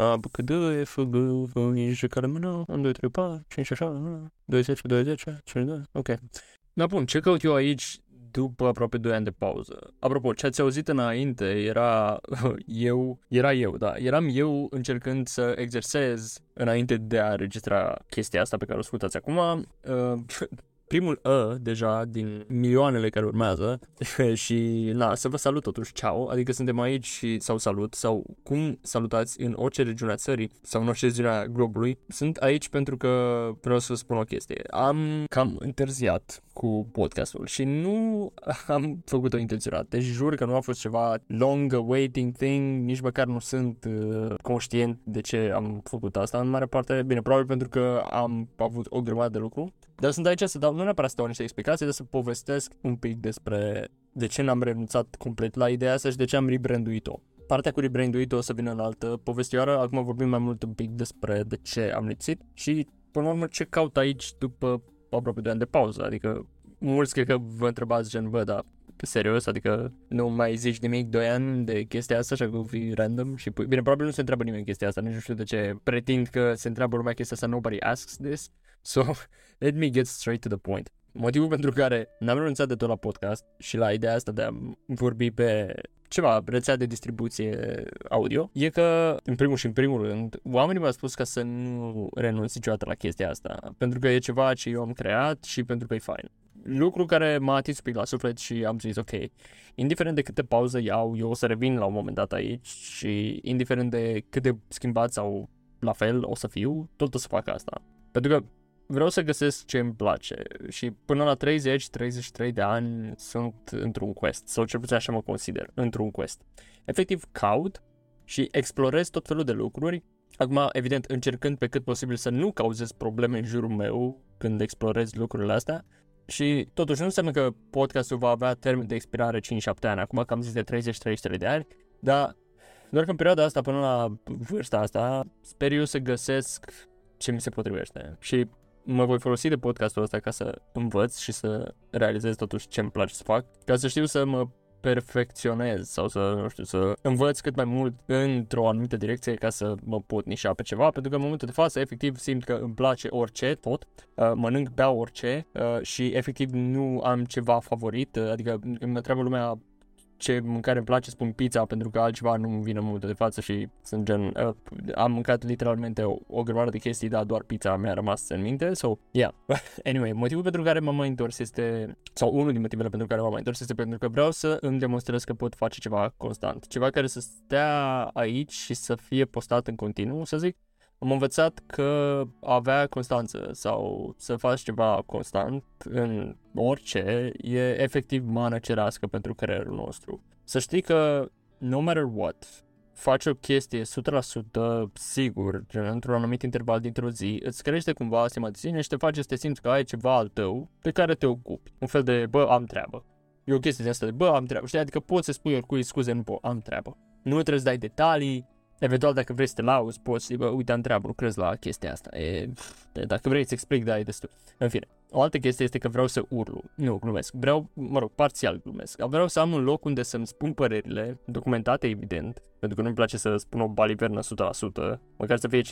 A, B, C, D, E, F, G, H, I, J, K, L, M, N, 1, 2, 3, 4, 5, 6, 7, 20, 20, 52, ok. Da, bun, ce caut eu aici după aproape 2 ani de pauză. Apropo, ce ați auzit înainte era eu, era eu, da, eram eu încercând să exersez înainte de a registra chestia asta pe care o ascultați acum. Uh, primul A deja din milioanele care urmează și na, să vă salut totuși, ciao, adică suntem aici și sau salut sau cum salutați în orice regiune a țării sau în orice regiune a globului. Sunt aici pentru că vreau să vă spun o chestie. Am cam întârziat cu podcastul și nu am făcut-o intenționat. Deci jur că nu a fost ceva long waiting thing, nici măcar nu sunt uh, conștient de ce am făcut asta în mare parte. Bine, probabil pentru că am avut o grămadă de lucru. Dar sunt aici să dau, nu neapărat să dau niște explicații, dar să povestesc un pic despre de ce n-am renunțat complet la ideea asta și de ce am rebranduit-o. Partea cu rebranduit o să vină în altă povestioară, acum vorbim mai mult un pic despre de ce am lipsit și până la urmă ce caut aici după aproape 2 ani de pauză, adică mulți cred că vă întrebați gen, bă, dar serios, adică nu mai zici nimic 2 ani de chestia asta, așa că fi random și pui... Bine, probabil nu se întreabă nimeni chestia asta, nici nu știu de ce pretind că se întreabă lumea chestia asta, nobody asks this, so let me get straight to the point. Motivul pentru care n-am renunțat de tot la podcast și la ideea asta de a vorbi pe ceva, rețea de distribuție audio, e că, în primul și în primul rând, oamenii mi-au spus ca să nu renunț niciodată la chestia asta, pentru că e ceva ce eu am creat și pentru că e fain. Lucru care m-a atins un pic la suflet și am zis, ok, indiferent de câte pauză iau, eu o să revin la un moment dat aici și indiferent de cât de schimbat sau la fel o să fiu, tot o să fac asta. Pentru că vreau să găsesc ce îmi place și până la 30-33 de ani sunt într-un quest, sau cel puțin așa mă consider, într-un quest. Efectiv caut și explorez tot felul de lucruri, acum evident încercând pe cât posibil să nu cauzez probleme în jurul meu când explorez lucrurile astea, și totuși nu înseamnă că podcastul va avea termen de expirare 5-7 ani, acum că am zis de 30-33 de ani, dar doar că în perioada asta până la vârsta asta sper eu să găsesc ce mi se potrivește. Și mă voi folosi de podcastul ăsta ca să învăț și să realizez totuși ce îmi place să fac, ca să știu să mă perfecționez sau să, nu știu, să învăț cât mai mult într-o anumită direcție ca să mă pot nișa pe ceva, pentru că în momentul de față efectiv simt că îmi place orice, tot, uh, mănânc, beau orice uh, și efectiv nu am ceva favorit, uh, adică îmi întreabă lumea ce mâncare îmi place, spun pizza, pentru că altceva nu îmi vine în momentul de față și sunt gen, uh, am mâncat literalmente o, o grămadă de chestii, dar doar pizza mi-a rămas în minte, so, yeah. anyway, motivul pentru care m-am mai întors este, sau unul din motivele pentru care m-am mai întors este pentru că vreau să îmi demonstrez că pot face ceva constant, ceva care să stea aici și să fie postat în continuu, să zic, am învățat că avea constanță sau să faci ceva constant în orice e efectiv mană cerească pentru creierul nostru. Să știi că no matter what, faci o chestie 100% sigur, gen într-un anumit interval dintr-o zi, îți crește cumva stima de sine și te face să te simți că ai ceva al tău pe care te ocupi. Un fel de, bă, am treabă. E o chestie de asta de, bă, am treabă. Știi, adică poți să spui oricui, scuze, nu pot, am treabă. Nu trebuie să dai detalii, Eventual, dacă vrei să te lauzi, poți să bă, uite, întreabă, lucrez la chestia asta. E, dacă vrei să explic, da, e destul. În fine, o altă chestie este că vreau să urlu. Nu, glumesc. Vreau, mă rog, parțial glumesc. Vreau să am un loc unde să-mi spun părerile, documentate, evident, pentru că nu-mi place să spun o balivernă 100%, măcar să fie 51%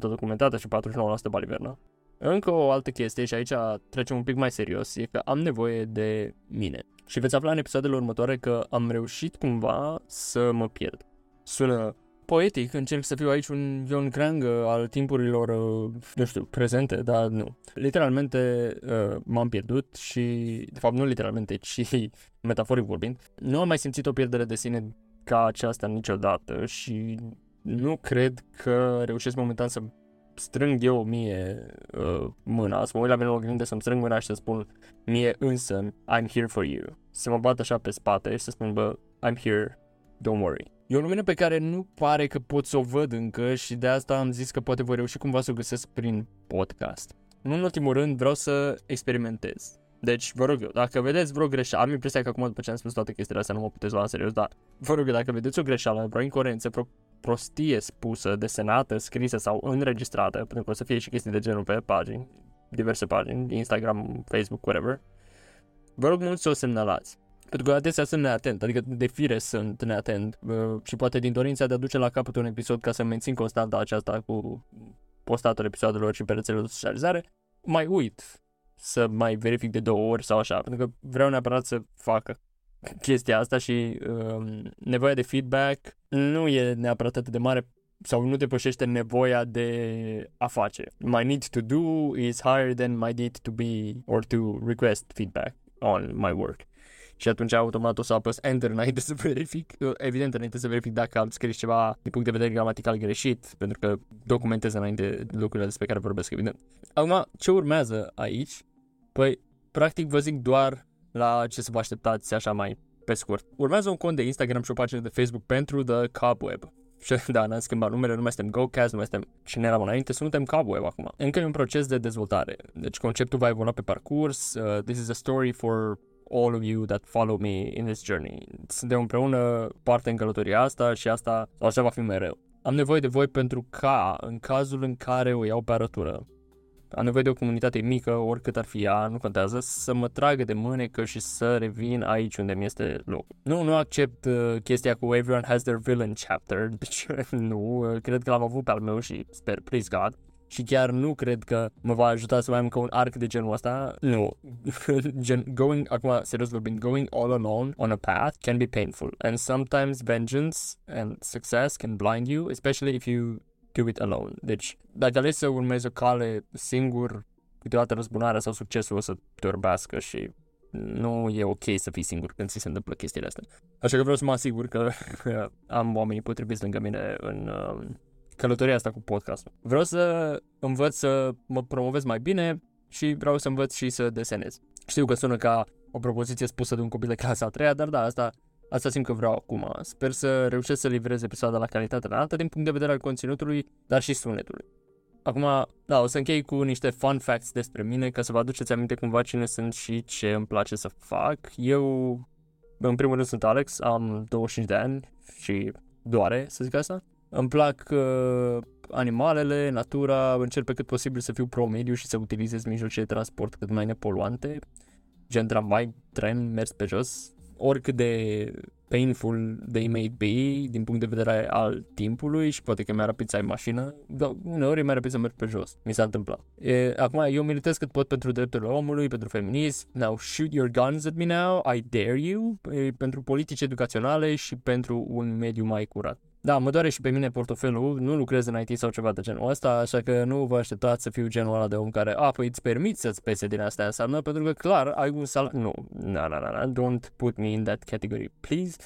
documentată și 49% balivernă. Încă o altă chestie, și aici trecem un pic mai serios, e că am nevoie de mine. Și veți afla în episoadele următoare că am reușit cumva să mă pierd. Sună poetic, încerc să fiu aici un Ion Krang al timpurilor, uh, nu știu, prezente, dar nu. Literalmente uh, m-am pierdut și, de fapt nu literalmente, ci metaforic vorbind, nu am mai simțit o pierdere de sine ca aceasta niciodată și nu cred că reușesc momentan să strâng eu mie uh, mâna, să mă uit la mine oglindă, să-mi strâng mâna și să spun mie însă, I'm here for you. Să mă bat așa pe spate și să spun, bă, I'm here, don't worry. E o lumină pe care nu pare că pot să o văd încă și de asta am zis că poate voi reuși cumva să o găsesc prin podcast. Nu în ultimul rând vreau să experimentez. Deci, vă rog eu, dacă vedeți vreo greșeală, am impresia că acum după ce am spus toate chestiile astea nu mă puteți lua în serios, dar vă rog eu, dacă vedeți o greșeală, vreo incoerență, vreo prostie spusă, desenată, scrisă sau înregistrată, pentru că o să fie și chestii de genul pe pagini, diverse pagini, Instagram, Facebook, whatever, vă rog mult să o semnalați Pentru că adesea sunt neatent, adică de fire sunt neatent uh, și poate din dorința de a duce la capăt un episod ca să mențin constant aceasta cu postatul episoadelor și pe rețelele de socializare, mai uit să mai verific de două ori sau așa, pentru că vreau neapărat să facă chestia asta și um, nevoia de feedback nu e neapărat atât de mare sau nu depășește nevoia de a face. My need to do is higher than my need to be or to request feedback on my work. Și atunci automat o să apăs enter înainte să verific, evident înainte să verific dacă am scris ceva din punct de vedere gramatical greșit, pentru că documentez înainte lucrurile despre care vorbesc, evident. Acum, ce urmează aici? Păi, practic vă zic doar la ce să vă așteptați așa mai pe scurt. Urmează un cont de Instagram și o pagină de Facebook pentru The Cobweb. Și da, n-am schimbat numele, nu mai suntem GoCast, nu mai suntem cine eram înainte, suntem Cobweb acum. Încă e un proces de dezvoltare, deci conceptul va evolua pe parcurs. Uh, this is a story for all of you that follow me in this journey. Suntem împreună parte în călătoria asta și asta, așa va fi mereu. Am nevoie de voi pentru ca, în cazul în care o iau pe arătură, am nevoie de o comunitate mică, oricât ar fi ea, nu contează, să mă tragă de mânecă și să revin aici unde mi este loc. Nu, nu accept uh, chestia cu everyone has their villain chapter, deci nu, uh, cred că l-am avut pe al meu și sper, please God. Și chiar nu cred că mă va ajuta să mai am încă un arc de genul ăsta. Nu. Gen, going, acum, serios vorbind, going all alone on a path can be painful. And sometimes vengeance and success can blind you, especially if you do it alone. Deci, dacă alegi să urmezi o cale singur, câteodată răzbunarea sau succesul o să te orbească și nu e ok să fii singur când ți se întâmplă chestiile astea. Așa că vreau să mă asigur că am oamenii potriviți lângă mine în uh, călătoria asta cu podcastul. Vreau să învăț să mă promovez mai bine și vreau să învăț și să desenez. Știu că sună ca o propoziție spusă de un copil de clasa a treia, dar da, asta Asta simt că vreau acum. Sper să reușesc să livrez episoada la calitate înaltă din punct de vedere al conținutului, dar și sunetului. Acum, da, o să închei cu niște fun facts despre mine, ca să vă aduceți aminte cumva cine sunt și ce îmi place să fac. Eu, în primul rând, sunt Alex, am 25 de ani și doare, să zic asta. Îmi plac uh, animalele, natura, încerc pe cât posibil să fiu pro-mediu și să utilizez mijloace de transport cât mai nepoluante, gen tramvai, tren, mers pe jos, oricât de painful they may be din punct de vedere al timpului și poate că mi-ar rapid să ai mașină, dar uneori e mai rapid să merg pe jos. Mi s-a întâmplat. E, acum, eu militez cât pot pentru drepturile omului, pentru feminism. Now, shoot your guns at me now, I dare you, e, pentru politici educaționale și pentru un mediu mai curat. Da, mă doare și pe mine portofelul, nu lucrez în IT sau ceva de genul ăsta, așa că nu vă așteptați să fiu genul ăla de om care, a, păi îți permiți să-ți pese din astea înseamnă, pentru că clar, ai un sal... Nu, na, na, na, na, don't put me in that category, please.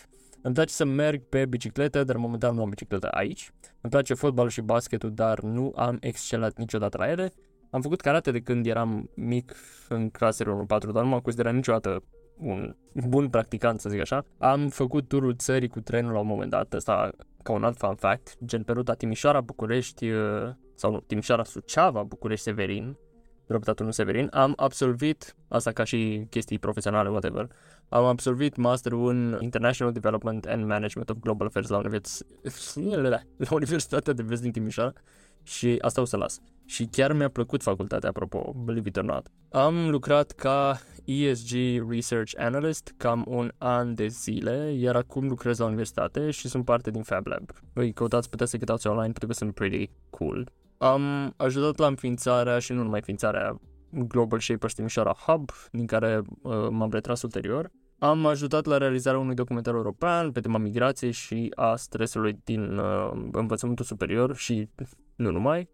Îmi place să merg pe bicicletă, dar momentan nu am bicicletă aici. Îmi place fotbalul și basketul, dar nu am excelat niciodată la ele. Am făcut karate de când eram mic în clasele 1-4, dar nu m-am considerat niciodată un bun practicant, să zic așa. Am făcut turul țării cu trenul la un moment dat, ăsta ca un alt fun fact, gen pe ruta Timișoara, București, uh, sau nu, Timișoara, Suceava, București, Severin, dreptatul nu Severin, am absolvit, asta ca și chestii profesionale, whatever, am absolvit masterul în International Development and Management of Global Affairs la, univers... la Universitatea de Vest din Timișoara și asta o să las. Și chiar mi-a plăcut facultatea, apropo, believe it or not. Am lucrat ca ESG Research Analyst cam un an de zile, iar acum lucrez la universitate și sunt parte din Fab Lab. Voi căutați, puteți să căutați online pentru că sunt pretty cool. Am ajutat la înființarea și nu numai înființarea Global Shapers Timișoara Hub, din care uh, m-am retras ulterior. Am ajutat la realizarea unui documentar european pe tema migrației și a stresului din uh, învățământul superior și nu numai.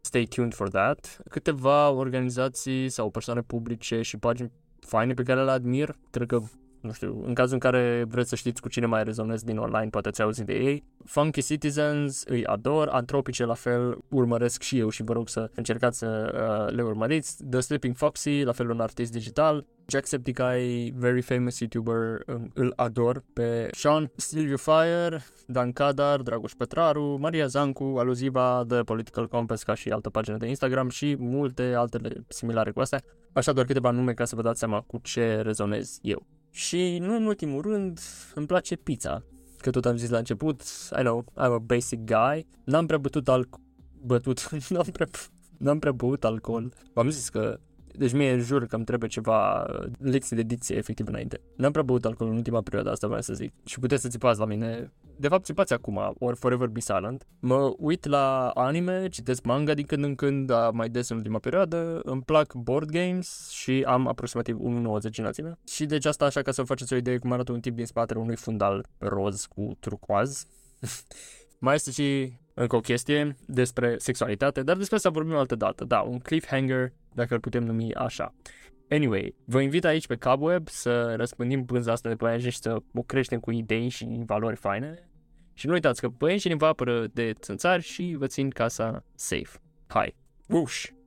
Stay tuned for that. Câteva organizații sau persoane publice și pagini faine pe care le admir. Cred că nu știu, în cazul în care vreți să știți cu cine mai rezonez din online, poate ați auzit de ei. Funky Citizens îi ador, Antropice la fel urmăresc și eu și vă rog să încercați să uh, le urmăriți. The Sleeping Foxy, la fel un artist digital. Jacksepticeye, very famous YouTuber, îl ador pe Sean Silvio Fire, Dan Cadar, Dragoș Petraru, Maria Zancu, Aluziva, The Political Compass ca și altă pagină de Instagram și multe altele similare cu astea. Așa doar câteva nume ca să vă dați seama cu ce rezonez eu. Și nu în ultimul rând, îmi place pizza. Că tot am zis la început, I know, I'm a basic guy. N-am prea bătut alcool, bătut, n-am prea, n-am prea băut alcool. V-am zis că Deci mie jur că îmi trebuie ceva lecții de dicție efectiv înainte. N-am prea băut alcool în ultima perioadă, asta vreau să zic. Și puteți să țipați la mine. De fapt, țipați acum, or Forever Be Silent. Mă uit la anime, citesc manga din când în când, dar mai des în ultima perioadă. Îmi plac board games și am aproximativ 1,90 înălțime. Și deci asta așa ca să faceți o idee cum arată un tip din spatele unui fundal roz cu turcoaz. mai este și încă o chestie despre sexualitate, dar despre asta vorbim o altă dată. Da, un cliffhanger, dacă îl putem numi așa. Anyway, vă invit aici pe Cobweb să răspândim pânza asta de păianjen și să o creștem cu idei și valori faine. Și nu uitați că păianjenii vă apără de țânțari și vă țin casa safe. Hai! Whoosh!